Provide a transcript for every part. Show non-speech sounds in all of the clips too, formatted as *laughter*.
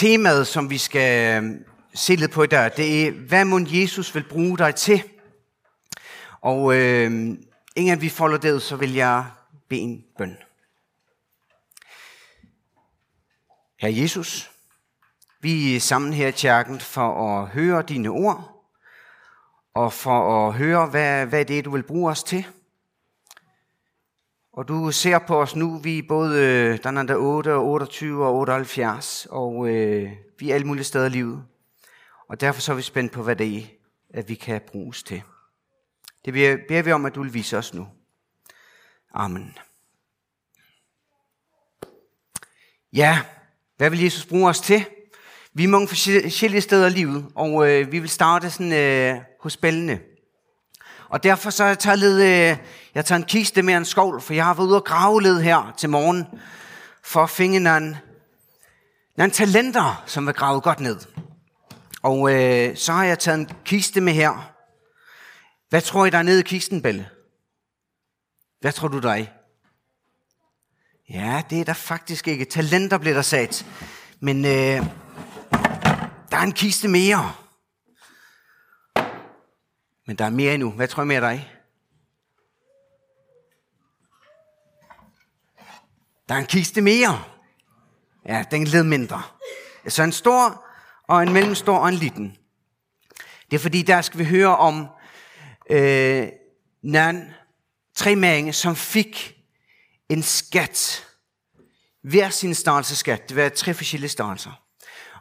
Temaet, som vi skal øhm, se lidt på i dag, det er, hvad må Jesus vil bruge dig til? Og øh, inden vi folder det ud, så vil jeg bede en bøn. Herre Jesus, vi er sammen her i kirken for at høre dine ord, og for at høre, hvad, hvad det er, du vil bruge os til. Og du ser på os nu, vi er både øh, den er 8, og 28 og 78, og øh, vi er alle mulige steder i livet. Og derfor så er vi spændt på, hvad det er, at vi kan bruges til. Det beder vi om, at du vil vise os nu. Amen. Ja, hvad vil Jesus bruge os til? Vi er mange forskellige steder i livet, og øh, vi vil starte sådan, øh, hos bællene. Og derfor så har jeg taget, lidt, øh, jeg taget en kiste med en skovl, for jeg har været ude og grave lidt her til morgen, for at finde nogle, nogle talenter, som er grave godt ned. Og øh, så har jeg taget en kiste med her. Hvad tror I, der er nede i kisten, Belle? Hvad tror du, der er Ja, det er der faktisk ikke. Talenter bliver der sat. Men øh, der er en kiste mere. Men der er mere endnu. Hvad tror jeg mere, der er Der er en kiste mere. Ja, den led mindre. Så en stor og en mellemstor og en liten. Det er fordi, der skal vi høre om øh, nogle tre mange, som fik en skat. Hver sin skat. Det var tre forskellige størrelser.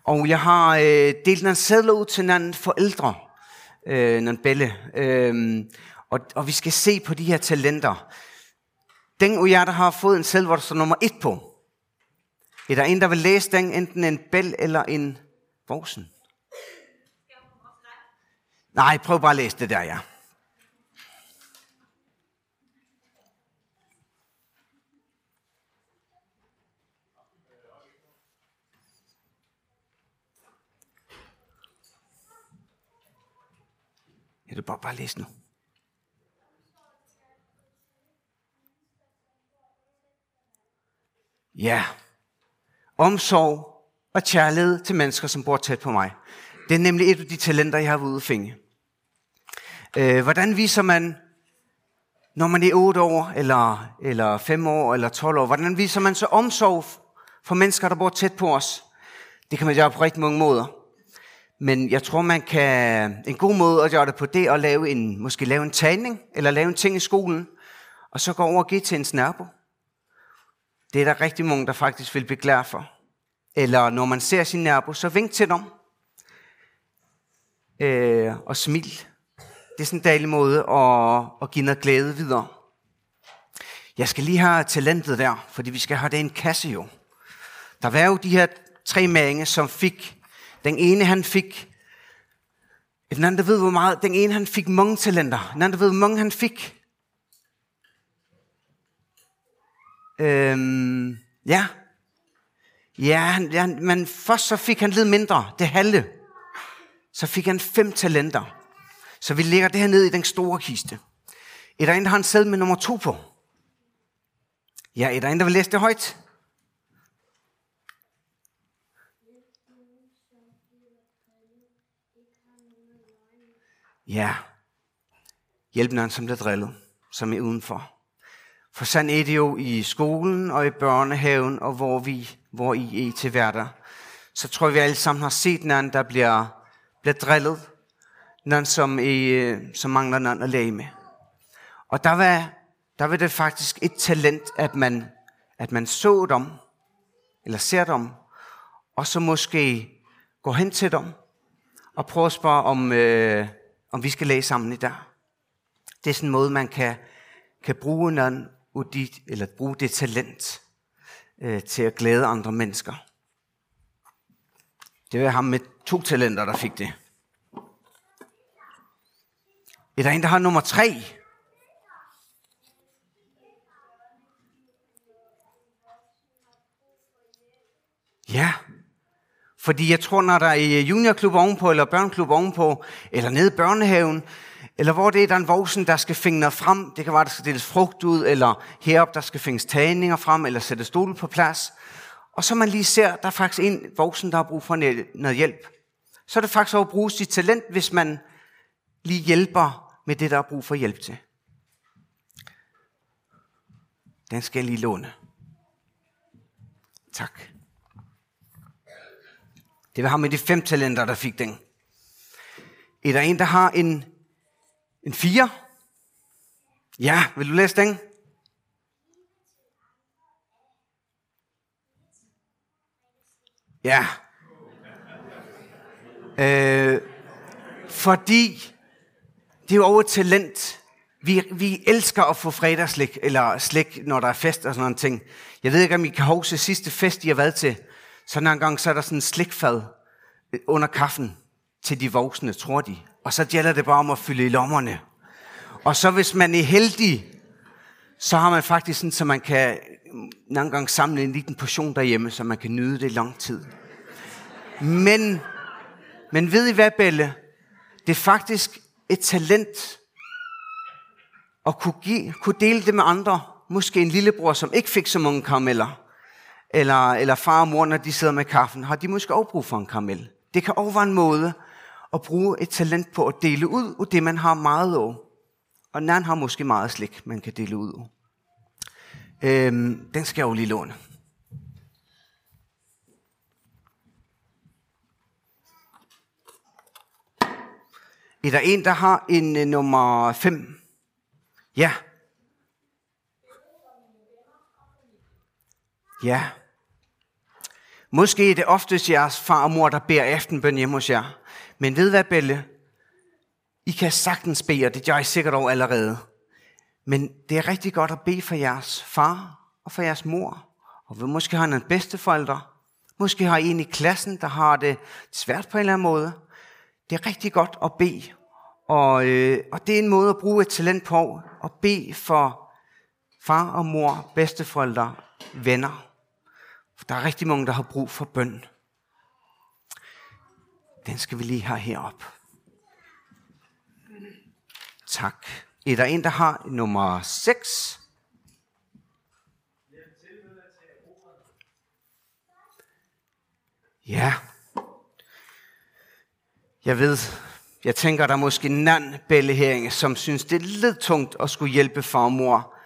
Og jeg har øh, delt nogle sædler ud til nogle forældre, øh, nogle bælle. Øh, og, og vi skal se på de her talenter. Den af jer, der har fået en selv, hvor der står nummer et på. Er der en, der vil læse den, enten en bæl eller en voksen? Nej, prøv bare at læse det der, ja. Ja, bare, bare læs nu. Ja. Omsorg og kærlighed til mennesker, som bor tæt på mig. Det er nemlig et af de talenter, jeg har været ude at finge. Øh, hvordan viser man, når man er 8 år, eller, eller 5 år, eller 12 år, hvordan viser man så omsorg for mennesker, der bor tæt på os? Det kan man gøre på rigtig mange måder. Men jeg tror, man kan, en god måde at gøre det på, det er at lave en, måske lave en tagning, eller lave en ting i skolen, og så gå over og give til en snærbo. Det er der rigtig mange, der faktisk vil blive glad for. Eller når man ser sin nærbo, så vink til dem. Øh, og smil. Det er sådan en dejlig måde at, at give noget glæde videre. Jeg skal lige have talentet der, fordi vi skal have det i en kasse jo. Der var jo de her tre mange, som fik den ene, han fik, den anden, der ved, hvor meget, den ene, han fik mange talenter. Den anden, der ved, hvor mange han fik. Øhm, ja. Ja, han, ja, men først så fik han lidt mindre, det halve. Så fik han fem talenter. Så vi lægger det her ned i den store kiste. Er der en, der har en sæd med nummer to på? Ja, er der en, der vil læse det højt? Ja. Hjælp nogen, som bliver drillet, som er udenfor. For sådan er det jo i skolen og i børnehaven, og hvor, vi, hvor I er til hverdag. Så tror jeg, vi alle sammen har set nogen, der bliver, bliver drillet. Nogen, som, er, øh, som mangler nogen at læge med. Og der var, der var det faktisk et talent, at man, at man så dem, eller ser dem, og så måske gå hen til dem, og prøver at spørge, om, øh, om vi skal læse sammen i dag. Det er sådan en måde, man kan, kan bruge, noget, eller bruge det talent øh, til at glæde andre mennesker. Det var ham med to talenter, der fik det. Er der en, der har nummer tre? Ja, fordi jeg tror, når der er øh, juniorklub ovenpå, eller børneklub ovenpå, eller nede i børnehaven, eller hvor det er, der er en voksen, der skal finde noget frem. Det kan være, der skal deles frugt ud, eller heroppe, der skal findes tagninger frem, eller sætte stole på plads. og så man lige ser, der er faktisk en voksen, der har brug for noget hjælp, så er det faktisk at bruge sit talent, hvis man lige hjælper med det, der er brug for hjælp til. Den skal jeg lige låne. Tak. Det var ham med de fem talenter, der fik den. Er der en, der har en, en fire? Ja, vil du læse den? Ja. Øh, fordi det er jo over talent. Vi, vi elsker at få fredagslik, eller slæk, når der er fest og sådan noget ting. Jeg ved ikke, om I kan huske sidste fest, I har været til. Så en gang, så er der sådan en slikfad øh, under kaffen til de voksne, tror de. Og så gælder det bare om at fylde i lommerne. Og så hvis man er heldig, så har man faktisk sådan, så man kan mm, nogle gange samle en liten portion derhjemme, så man kan nyde det i lang tid. Men, men ved I hvad, Belle? Det er faktisk et talent at kunne, give, kunne dele det med andre. Måske en lillebror, som ikke fik så mange karameller. Eller, eller far og mor, når de sidder med kaffen, har de måske også brug for en karamel. Det kan også være en måde at bruge et talent på at dele ud af det, man har meget af. Og den har måske meget slik, man kan dele ud af. Øhm, den skal jeg jo lige låne. Er der en, der har en uh, nummer 5? Ja. Ja. Måske er det oftest jeres far og mor, der beder aftenbøn hjemme hos jer. Men ved hvad, Belle? I kan sagtens bede, og det gør I sikkert over allerede. Men det er rigtig godt at bede for jeres far og for jeres mor. Og måske har en bedsteforældre. Måske har I en i klassen, der har det svært på en eller anden måde. Det er rigtig godt at bede. Og, øh, og det er en måde at bruge et talent på. At bede for far og mor, bedsteforældre, venner. Der er rigtig mange, der har brug for bøn. Den skal vi lige have herop. Tak. Er der en, der har nummer 6? Ja. Jeg ved, jeg tænker, der er måske en anden bællehæring, som synes, det er lidt tungt at skulle hjælpe farmor og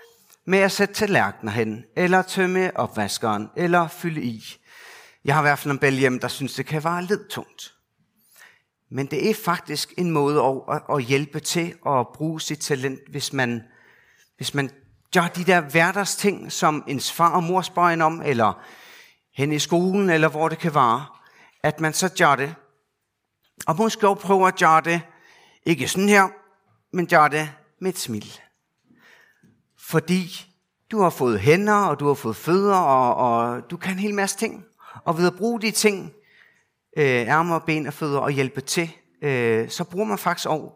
med at sætte tallerkener hen, eller tømme opvaskeren, eller fylde i. Jeg har i hvert fald en bælle hjem, der synes, det kan være lidt tungt. Men det er faktisk en måde at, at hjælpe til at bruge sit talent, hvis man, hvis man gør de der hverdagsting, som ens far og mor spørger en om, eller hen i skolen, eller hvor det kan være, at man så gør det. Og måske også prøve at gøre det, ikke sådan her, men gør det med et smil. Fordi du har fået hænder, og du har fået fødder, og, og du kan en hel masse ting. Og ved at bruge de ting, øh, ærmer, ben og fødder og hjælpe til, øh, så bruger man faktisk også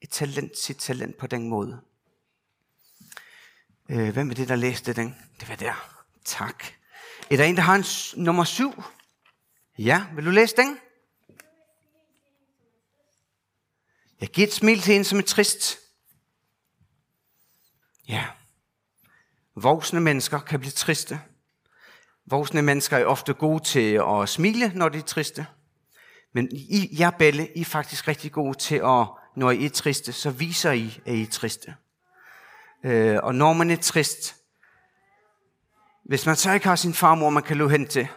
et talent, sit talent på den måde. Øh, hvem er det, der læste den? Det var der. Tak. Er der en, der har en nummer syv? Ja, vil du læse den? Jeg giver et smil til en, som er trist. Ja. Voksne mennesker kan blive triste. Voksne mennesker er ofte gode til at smile, når de er triste. Men I, jer Belle, I er faktisk rigtig gode til at, når I er triste, så viser I, at I er triste. Øh, og når man er trist, hvis man så ikke har sin farmor, man kan løbe hen til,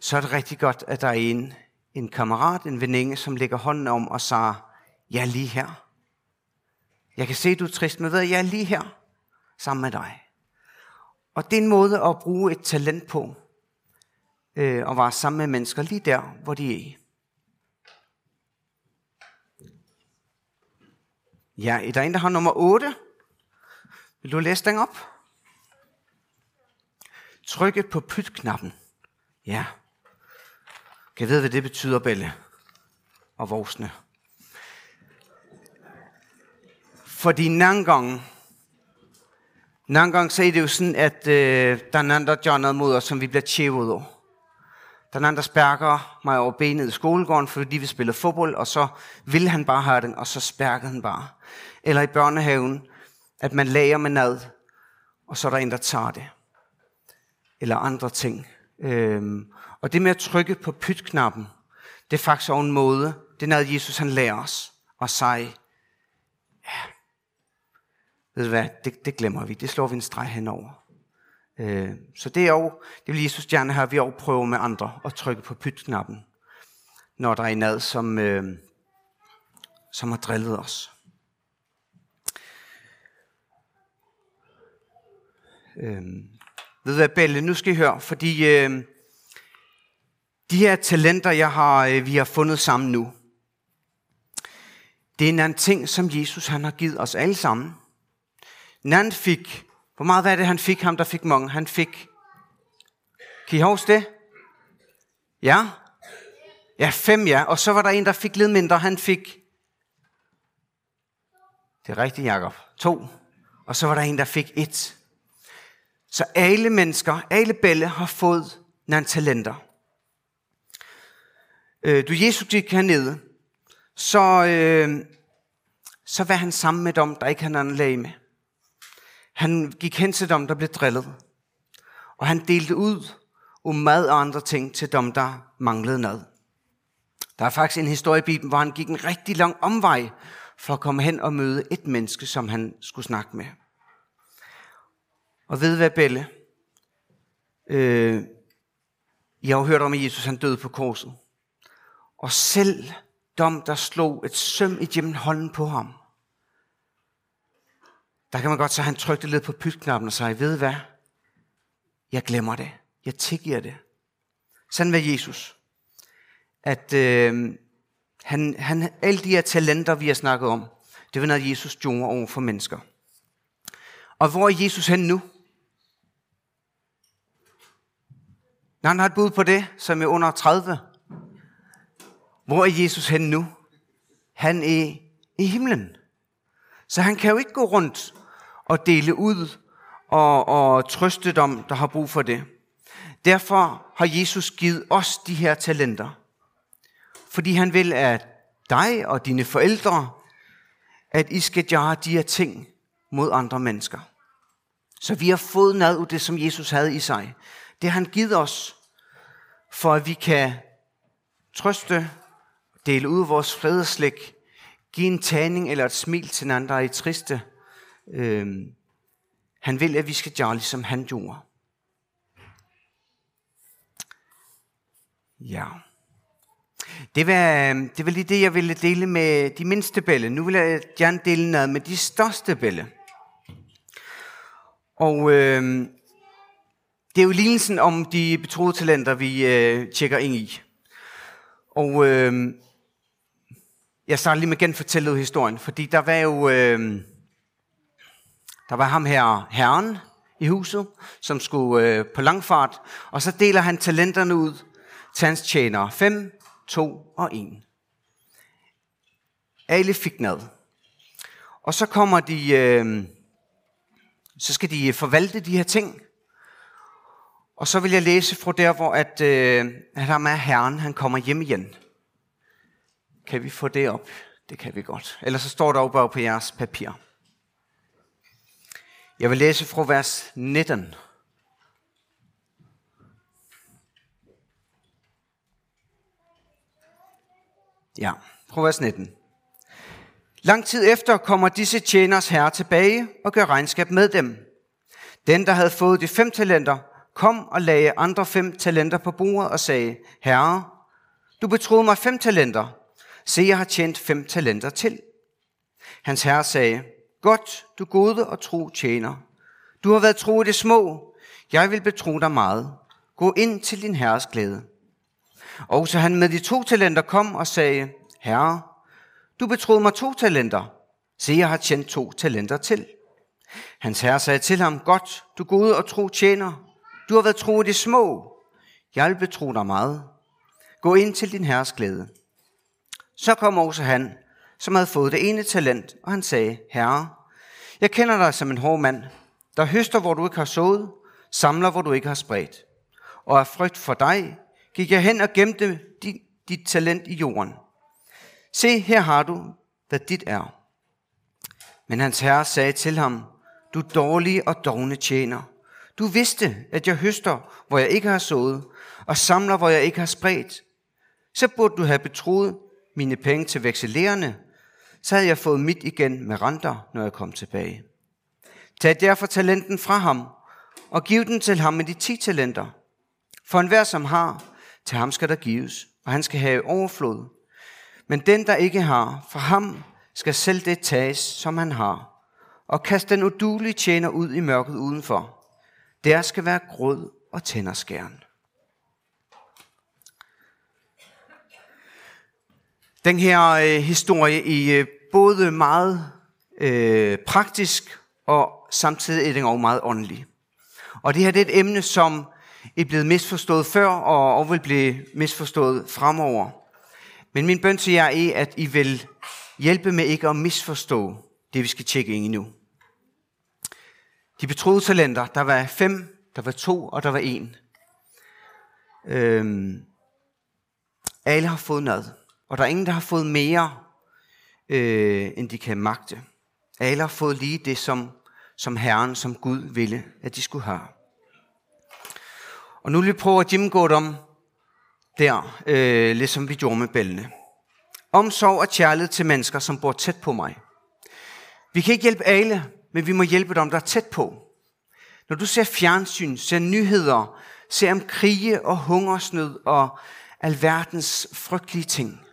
så er det rigtig godt, at der er en, en kammerat, en veninde, som lægger hånden om og siger, jeg er lige her. Jeg kan se, du er trist, men ved jeg er lige her sammen med dig. Og det er en måde at bruge et talent på, øh, at være sammen med mennesker lige der, hvor de er. Ja, er der en, der har nummer 8? Vil du læse den op? Trykke på pytknappen. Ja. Kan jeg vide, hvad det betyder, Belle? Og voksne. Fordi nogle gange, nogle gange så er det jo sådan, at øh, der er nogen, der noget mod os, som vi bliver tjævet over. Der er anden, der spærker mig over benet i skolegården, fordi vi spiller fodbold, og så vil han bare have den, og så spærker han bare. Eller i børnehaven, at man lager med nad, og så er der en, der tager det. Eller andre ting. Øhm, og det med at trykke på pytknappen, det er faktisk en måde, det er noget, Jesus han lærer os at sige, ved du hvad, det, det glemmer vi, det slår vi en streg henover. Øh, så det er jo, det vil Jesus gerne have, at vi også prøver med andre at trykke på pytknappen, når der er noget, som, øh, som har drillet os. Øh, ved du hvad, Belle, nu skal I høre, fordi øh, de her talenter, jeg har, øh, vi har fundet sammen nu, det er en ting, som Jesus han har givet os alle sammen. Nan fik, hvor meget var det, han fik, ham der fik mange? Han fik, kan I huske det? Ja? Ja, fem ja. Og så var der en, der fik lidt mindre, han fik, det er rigtigt, Jacob, to. Og så var der en, der fik et. Så alle mennesker, alle bælle har fået nogle talenter. Øh, du Jesus gik hernede, så, øh, så var han sammen med dem, der ikke havde nogen læge med. Han gik hen til dem, der blev drillet. Og han delte ud om mad og andre ting til dem, der manglede noget. Der er faktisk en historie i Bibelen, hvor han gik en rigtig lang omvej for at komme hen og møde et menneske, som han skulle snakke med. Og ved hvad, Belle? Øh, jeg har hørt om, at Jesus han døde på korset. Og selv dem, der slog et søm igennem hånden på ham, der kan man godt så han trykte lidt på pytknappen og sagde, ved hvad? Jeg glemmer det. Jeg tilgiver det. Sådan var Jesus. At øh, han, han, alle de her talenter, vi har snakket om, det var noget, Jesus gjorde over for mennesker. Og hvor er Jesus hen nu? Når han har et bud på det, som er under 30. Hvor er Jesus hen nu? Han er i himlen. Så han kan jo ikke gå rundt og dele ud og, og trøste dem, der har brug for det. Derfor har Jesus givet os de her talenter. Fordi han vil, at dig og dine forældre, at I skal gøre de her ting mod andre mennesker. Så vi har fået noget af det, som Jesus havde i sig. Det har han givet os, for at vi kan trøste, dele ud vores fredeslæg, give en tagning eller et smil til en anden, der er i triste. Øh, han vil, at vi skal gøre, ligesom han gjorde. Ja. Det var, øhm, det var lige det, jeg ville dele med de mindste bælle. Nu vil jeg gerne dele noget med de største bælle. Og øh, det er jo lignelsen om de betroede talenter, vi øh, tjekker ind i. Og øh, jeg starter lige med genfortællet historien, fordi der var jo... Øh, der var ham her, herren i huset, som skulle øh, på langfart, og så deler han talenterne ud til hans tjenere. 5, 2 og 1. Alle fik noget. Og så kommer de, øh, så skal de forvalte de her ting. Og så vil jeg læse fra der, hvor at, øh, at ham er herren, han kommer hjem igen. Kan vi få det op? Det kan vi godt. Ellers så står der jo bare på jeres papir. Jeg vil læse fra vers 19. Ja, fra vers 19. Lang tid efter kommer disse tjeners herre tilbage og gør regnskab med dem. Den, der havde fået de fem talenter, kom og lagde andre fem talenter på bordet og sagde, Herre, du betroede mig fem talenter. Se, jeg har tjent fem talenter til. Hans herre sagde, Godt, du gode og tro tjener. Du har været tro i det små. Jeg vil betro dig meget. Gå ind til din herres glæde. Og så han med de to talenter kom og sagde, Herre, du betroede mig to talenter. Se, jeg har tjent to talenter til. Hans herre sagde til ham, Godt, du gode og tro tjener. Du har været tro i det små. Jeg vil betro dig meget. Gå ind til din herres glæde. Så kom også han, som havde fået det ene talent, og han sagde, Herre, jeg kender dig som en hård mand, der høster, hvor du ikke har sået, samler, hvor du ikke har spredt. Og af frygt for dig gik jeg hen og gemte dit, dit talent i jorden. Se, her har du, hvad dit er. Men hans herre sagde til ham, du dårlige og dogne tjener. Du vidste, at jeg høster, hvor jeg ikke har sået, og samler, hvor jeg ikke har spredt. Så burde du have betroet mine penge til vekselererne, så havde jeg fået mit igen med renter, når jeg kom tilbage. Tag derfor talenten fra ham, og giv den til ham med de ti talenter. For enhver, som har, til ham skal der gives, og han skal have overflod. Men den, der ikke har, for ham skal selv det tages, som han har, og kast den udulige tjener ud i mørket udenfor. Der skal være gråd og tænderskæren. Den her øh, historie i øh, både meget øh, praktisk og samtidig er den også meget åndelig. Og det her det er et emne, som er blevet misforstået før og, og vil blive misforstået fremover. Men min bøn til jer er, at I vil hjælpe med ikke at misforstå det, vi skal tjekke ind i nu. De betroede talenter, der var fem, der var to, og der var en. Øhm, alle har fået noget, og der er ingen, der har fået mere, øh, end de kan magte. Alle har fået lige det, som, som Herren, som Gud ville, at de skulle have. Og nu vil vi prøve at gennemgå dem der, øh, ligesom vi gjorde med bællene. Omsorg og kærlighed til mennesker, som bor tæt på mig. Vi kan ikke hjælpe alle, men vi må hjælpe dem, der er tæt på. Når du ser fjernsyn, ser nyheder, ser om krige og hungersnød og alverdens frygtelige ting,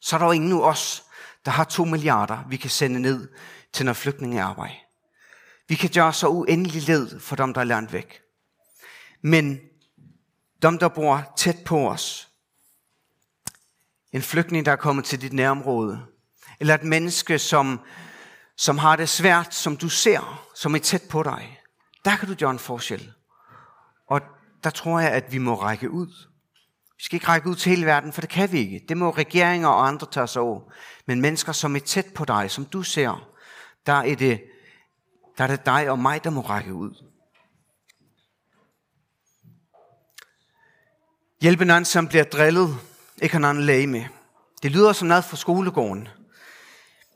så er der jo ingen af os, der har to milliarder, vi kan sende ned til når flygtninge arbejde. Vi kan gøre så uendelig led for dem, der er langt væk. Men dem, der bor tæt på os, en flygtning, der er kommet til dit nærområde, eller et menneske, som, som har det svært, som du ser, som er tæt på dig, der kan du gøre en forskel. Og der tror jeg, at vi må række ud. Vi skal ikke række ud til hele verden, for det kan vi ikke. Det må regeringer og andre tage sig over. Men mennesker, som er tæt på dig, som du ser, der er det, der er det dig og mig, der må række ud. Hjælpe en anden, som bliver drillet, ikke har nogen læge med. Det lyder som noget fra skolegården.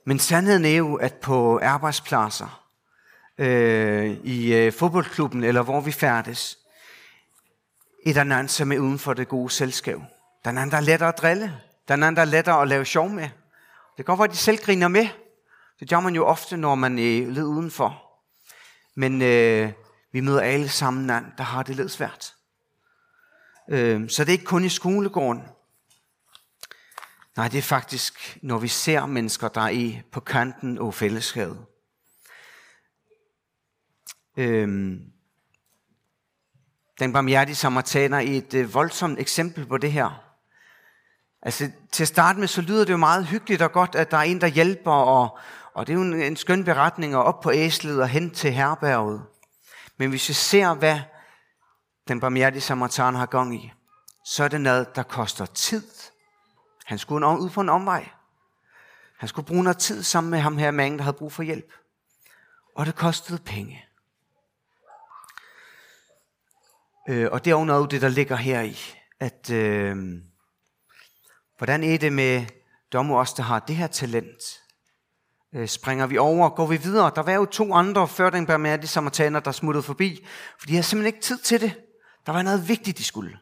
Men sandheden er jo, at på arbejdspladser, øh, i øh, fodboldklubben, eller hvor vi færdes, et eller andet, som er uden for det gode selskab. Der er anden, der er lettere at drille. Der er anden, der er lettere at lave sjov med. Det kan godt være, at de selv griner med. Det gør man jo ofte, når man øh, er lidt udenfor. Men øh, vi møder alle sammen der har det lidt svært. Øh, så det er ikke kun i skolegården. Nej, det er faktisk, når vi ser mennesker, der er på kanten af fællesskabet. Øhm, den barmhjertige samaritaner i et øh, voldsomt eksempel på det her. Altså, til at starte med, så lyder det jo meget hyggeligt og godt, at der er en, der hjælper, og, og det er jo en, en skøn beretning, og op på æslet og hen til herberget. Men hvis vi ser, hvad den barmhjertige samaritaner har gang i, så er det noget, der koster tid. Han skulle ud på en omvej. Han skulle bruge noget tid sammen med ham her manden, der havde brug for hjælp. Og det kostede penge. Øh, og det er jo noget det, der ligger her i. At, øh, hvordan er det med dem os, der har det her talent? Øh, springer vi over? Går vi videre? Der var jo to andre før den barmhjertige samaritaner, der smuttede forbi. For de havde simpelthen ikke tid til det. Der var noget vigtigt, de skulle.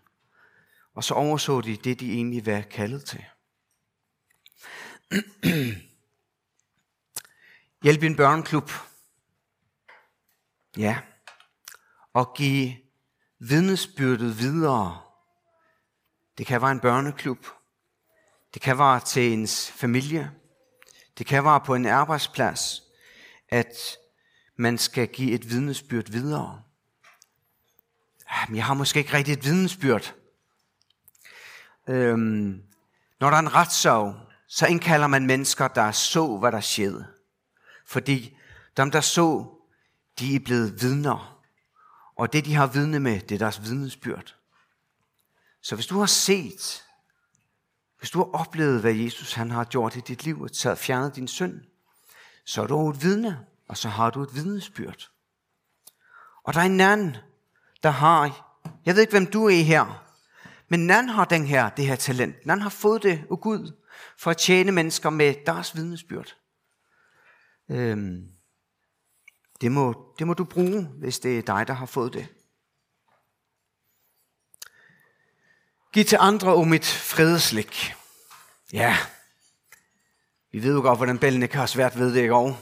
Og så overså de det, de egentlig var kaldet til. Hjælp en børneklub. Ja. Og give vidnesbyrdet videre. Det kan være en børneklub. Det kan være til ens familie. Det kan være på en arbejdsplads, at man skal give et vidnesbyrd videre. Ah, men jeg har måske ikke rigtig et vidnesbyrd. Øhm, når der er en retssag, så indkalder man mennesker, der så, hvad der skete. Fordi dem, der så, de er blevet vidner. Og det, de har vidne med, det er deres vidnesbyrd. Så hvis du har set, hvis du har oplevet, hvad Jesus han har gjort i dit liv, og taget fjernet din synd, så er du et vidne, og så har du et vidnesbyrd. Og der er en anden, der har, jeg ved ikke, hvem du er her, men Nan har den her, det her talent. Nan har fået det af Gud for at tjene mennesker med deres vidnesbyrd. Øhm, det må, det må du bruge, hvis det er dig, der har fået det. Giv til andre om et fredeslik. Ja, vi ved jo godt, hvordan bællene kan have svært ved det, ikke også?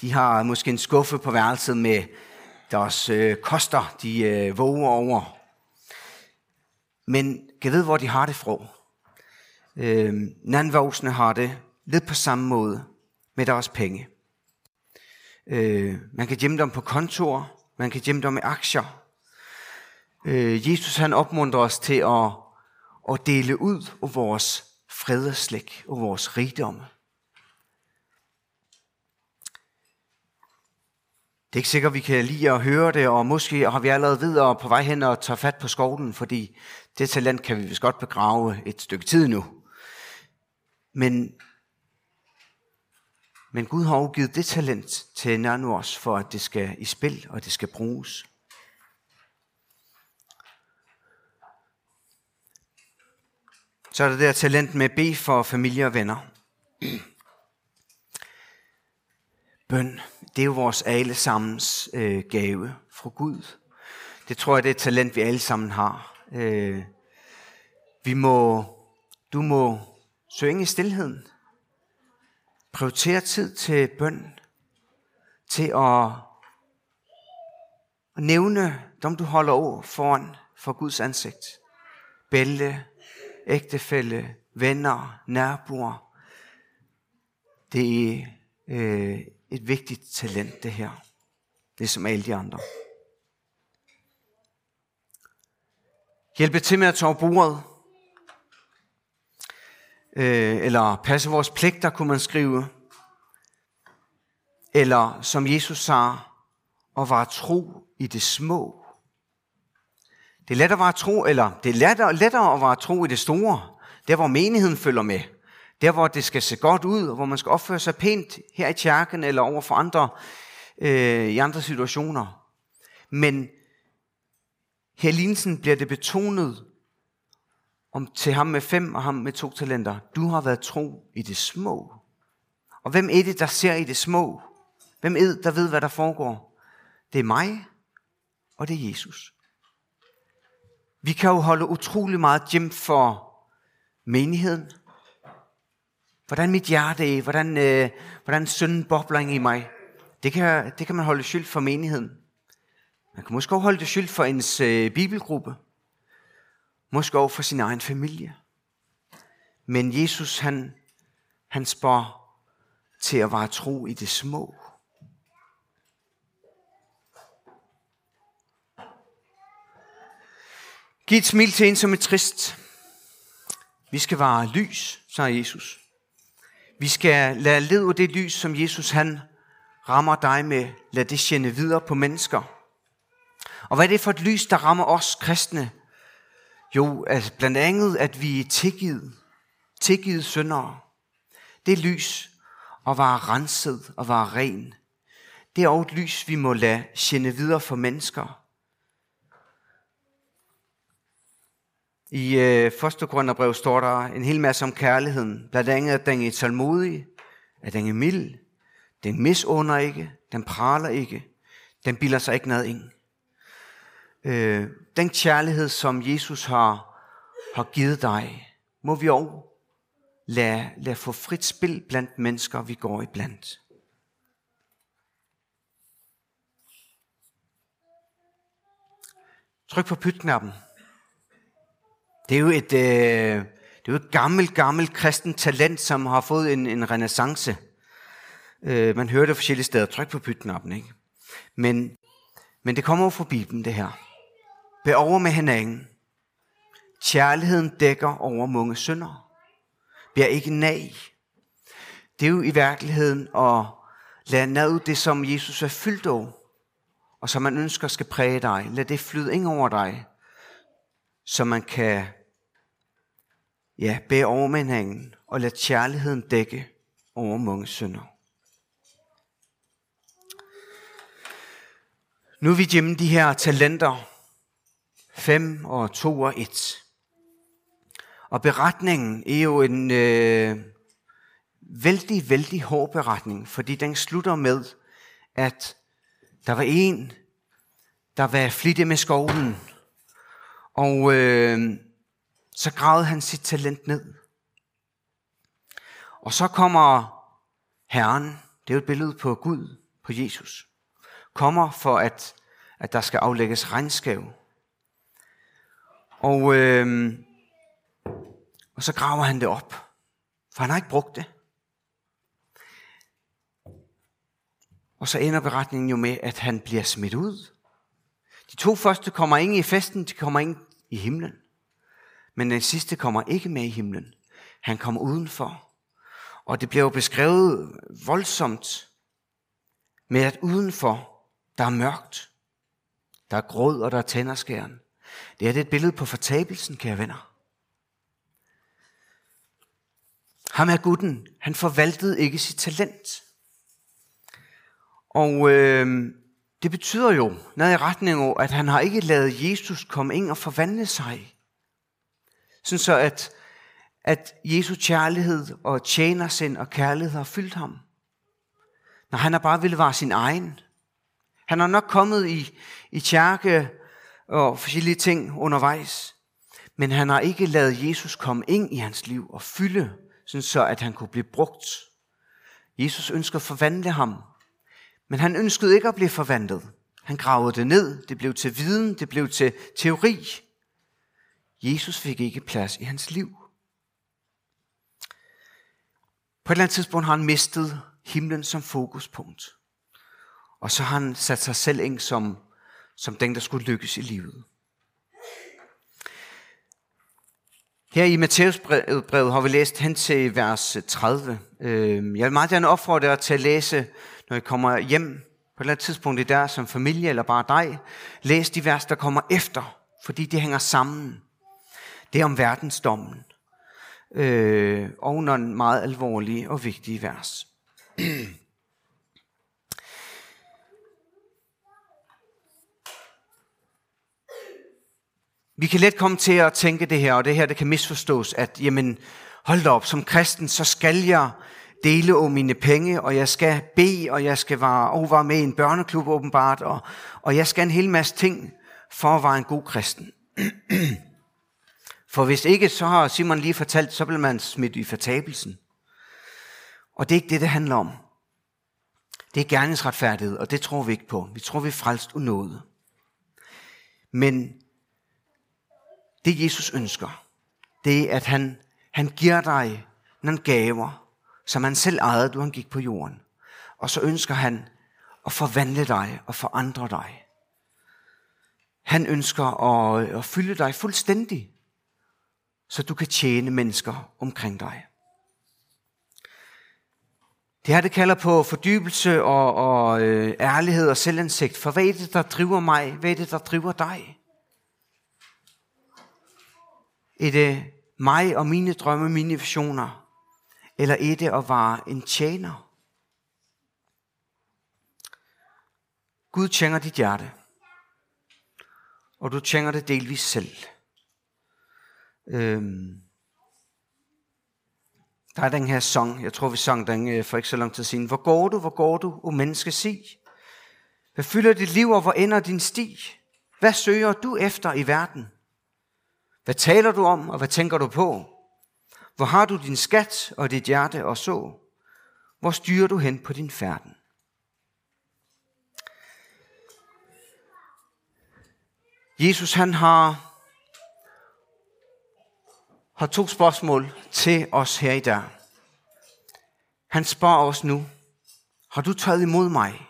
De har måske en skuffe på værelset med deres øh, koster, de øh, våger over. Men kan vide, hvor de har det fra. Øh, Nandvoksne har det lidt på samme måde med deres penge. Øh, man kan gemme dem på kontor, man kan gemme dem i aktier. Øh, Jesus han opmuntrer os til at, at dele ud af vores fredeslæg og vores rigdomme. Det er ikke sikkert, vi kan lide at høre det, og måske har vi allerede videre på vej hen og tager fat på skovlen, fordi det talent kan vi vist godt begrave et stykke tid nu. Men, men Gud har givet det talent til nærmere os, for at det skal i spil, og det skal bruges. Så er der det der talent med B for familie og venner. *clears throat* Bøn, det er jo vores allesammens øh, gave fra Gud. Det tror jeg, det er et talent, vi alle sammen har. Øh, vi må, du må synge i stillheden. Prioritere tid til bøn. Til at, at nævne dem, du holder over foran for Guds ansigt. Bælle, ægtefælle, venner, nærboer. Det er øh, et vigtigt talent, det her. Det er som alle de andre. Hjælpe til med at tage bordet. Øh, eller passe vores pligter, kunne man skrive. Eller som Jesus sagde, at være tro i det små. Det er lettere at være tro, eller det er lettere, lettere at være tro i det store. Der hvor menigheden følger med. Der, hvor det skal se godt ud, og hvor man skal opføre sig pænt her i kirken eller over for andre øh, i andre situationer. Men her bliver det betonet om til ham med fem og ham med to talenter. Du har været tro i det små. Og hvem er det, der ser i det små? Hvem er det, der ved, hvad der foregår? Det er mig, og det er Jesus. Vi kan jo holde utrolig meget hjem for menigheden, hvordan mit hjerte er, hvordan, øh, hvordan synden bobler i mig. Det kan, det kan man holde skyld for menigheden. Man kan måske også holde det skyld for ens øh, bibelgruppe. Måske over for sin egen familie. Men Jesus, han, han spørger til at være tro i det små. Giv et smil til en, som er trist. Vi skal være lys, sagde Jesus. Vi skal lade led af det lys, som Jesus han rammer dig med, lad det sjænde videre på mennesker. Og hvad er det for et lys, der rammer os kristne? Jo, altså blandt andet, at vi er tilgivet, tilgivet syndere. Det er lys at være renset og være ren. Det er også et lys, vi må lade skinne videre for mennesker. I øh, Korintherbrev står der en hel masse om kærligheden. Blandt andet, at den er tålmodig, at den er mild, den misunder ikke, den praler ikke, den bilder sig ikke noget ind. Øh, den kærlighed, som Jesus har, har givet dig, må vi også lade, lade få frit spil blandt mennesker, vi går i blandt. Tryk på pytknappen. Det er jo et, øh, det er jo et gammelt, gammelt kristent talent, som har fået en, en renaissance. Øh, man hører det forskellige steder. Tryk på pytknappen, ikke? Men, men det kommer jo fra Bibelen, det her. Bær over med hinanden. Kærligheden dækker over mange synder. Bær ikke nag. Det er jo i virkeligheden at lade nad det, som Jesus er fyldt af, og som man ønsker skal præge dig. Lad det flyde ind over dig, så man kan ja, bære over med hinanden og lade kærligheden dække over mange synder. Nu er vi hjemme de her talenter. 5 og 2 og 1. Og beretningen er jo en øh, vældig, vældig hård beretning, fordi den slutter med, at Der var en, der var flittig med skovlen, og øh, så gravede han sit talent ned. Og så kommer Herren, det er jo et billede på Gud, på Jesus, kommer for at, at der skal aflægges regnskab. Og, øh, og så graver han det op, for han har ikke brugt det. Og så ender beretningen jo med, at han bliver smidt ud. De to første kommer ikke i festen, de kommer ikke i himlen. Men den sidste kommer ikke med i himlen. Han kommer udenfor. Og det bliver jo beskrevet voldsomt med, at udenfor, der er mørkt. Der er gråd, og der er tænderskæren. Det er det et billede på fortabelsen, kære venner. Ham er gutten. Han forvaltede ikke sit talent. Og øh, det betyder jo, noget i retning af, at han har ikke lavet Jesus komme ind og forvandle sig. Sådan så, at, at Jesu kærlighed og tjenersind og kærlighed har fyldt ham. Når han har bare ville være sin egen. Han har nok kommet i, i kirke og forskellige ting undervejs. Men han har ikke lavet Jesus komme ind i hans liv og fylde, sådan så at han kunne blive brugt. Jesus ønsker at forvandle ham men han ønskede ikke at blive forvandlet. Han gravede det ned, det blev til viden, det blev til teori. Jesus fik ikke plads i hans liv. På et eller andet tidspunkt har han mistet himlen som fokuspunkt. Og så har han sat sig selv ind som, som den, der skulle lykkes i livet. Her i Matthæusbrevet har vi læst hen til vers 30. Øhm, jeg vil meget gerne opfordre dig til at læse når I kommer hjem på et eller andet tidspunkt i der som familie eller bare dig, læs de vers, der kommer efter, fordi de hænger sammen. Det er om verdensdommen. Øh, og nogle meget alvorlige og vigtige vers. *clears throat* Vi kan let komme til at tænke det her, og det her det kan misforstås, at jamen, hold da op, som kristen, så skal jeg dele om mine penge, og jeg skal bede, og jeg skal være, og være med i en børneklub åbenbart, og, og jeg skal en hel masse ting for at være en god kristen. *clears throat* For hvis ikke, så har Simon lige fortalt, så bliver man smidt i fortabelsen. Og det er ikke det, det handler om. Det er gerningsretfærdighed, og det tror vi ikke på. Vi tror, vi er frelst unåde. Men det Jesus ønsker, det er, at han, han giver dig nogle gaver, som han selv ejede, du han gik på jorden. Og så ønsker han at forvandle dig og forandre dig. Han ønsker at, at fylde dig fuldstændig, så du kan tjene mennesker omkring dig. Det her det kalder på fordybelse og, og øh, ærlighed og selvindsigt. For hvad er det, der driver mig? Hvad er det, der driver dig? Et det mig og mine drømme, mine visioner? Eller et det at være en tjener? Gud tjener dit hjerte. Og du tjener det delvis selv. Øhm. Der er den her sang, jeg tror vi sang den øh, for ikke så lang tid siden. Hvor går du, hvor går du, o menneske sig? Hvad fylder dit liv, og hvor ender din sti? Hvad søger du efter i verden? Hvad taler du om, og hvad tænker du på? Hvor har du din skat og dit hjerte og så? Hvor styrer du hen på din færden? Jesus han har, har to spørgsmål til os her i dag. Han spørger os nu, har du taget imod mig?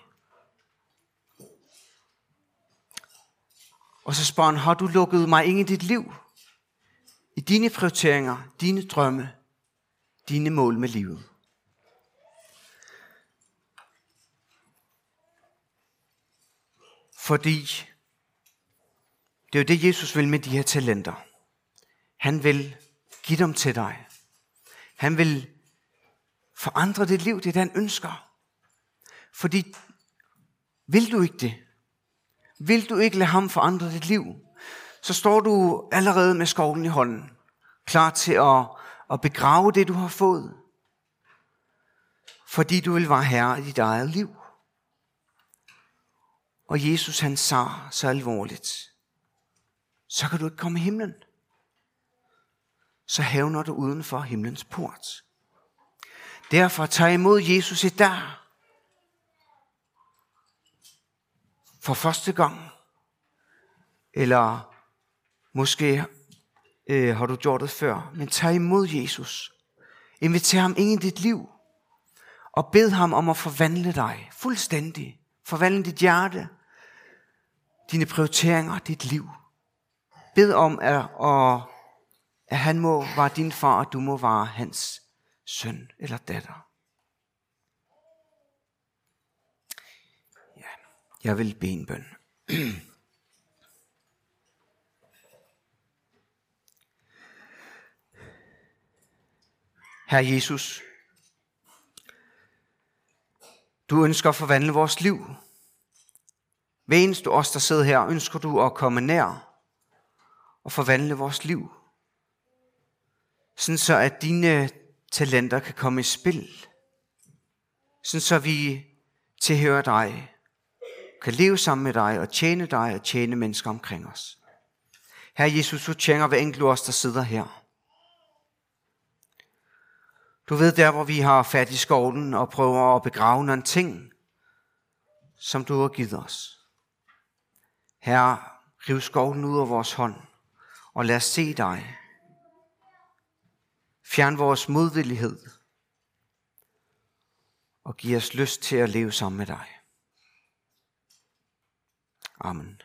Og så spørger han, har du lukket mig ind i dit liv? I dine prioriteringer, dine drømme, dine mål med livet. Fordi det er jo det, Jesus vil med de her talenter. Han vil give dem til dig. Han vil forandre dit liv, det er det, han ønsker. Fordi vil du ikke det? Vil du ikke lade ham forandre dit liv? Så står du allerede med skovlen i hånden, klar til at, at begrave det, du har fået, fordi du vil være herre i dit eget liv. og Jesus han sagde så alvorligt, så kan du ikke komme i himlen. Så havner du uden for himlens port. Derfor tag imod Jesus i dag. For første gang. Eller måske øh, har du gjort det før. Men tag imod Jesus. Inviter ham ind i dit liv. Og bed ham om at forvandle dig fuldstændig. Forvandle dit hjerte. Dine prioriteringer, dit liv. Bed om, at, at, at han må være din far, og du må være hans søn eller datter. Ja, jeg vil bede en bøn. *clears throat* Herre Jesus, du ønsker at forvandle vores liv. Hver eneste os, der sidder her, ønsker du at komme nær og forvandle vores liv. Sådan så, at dine talenter kan komme i spil. Sådan så vi tilhører dig, kan leve sammen med dig og tjene dig og tjene mennesker omkring os. Herre Jesus, du tjener hver enkelt os, der sidder her. Du ved der, hvor vi har fat i skovlen og prøver at begrave nogle ting, som du har givet os. Herre, riv skovlen ud af vores hånd, og lad os se dig. Fjern vores modvillighed, og giv os lyst til at leve sammen med dig. Amen.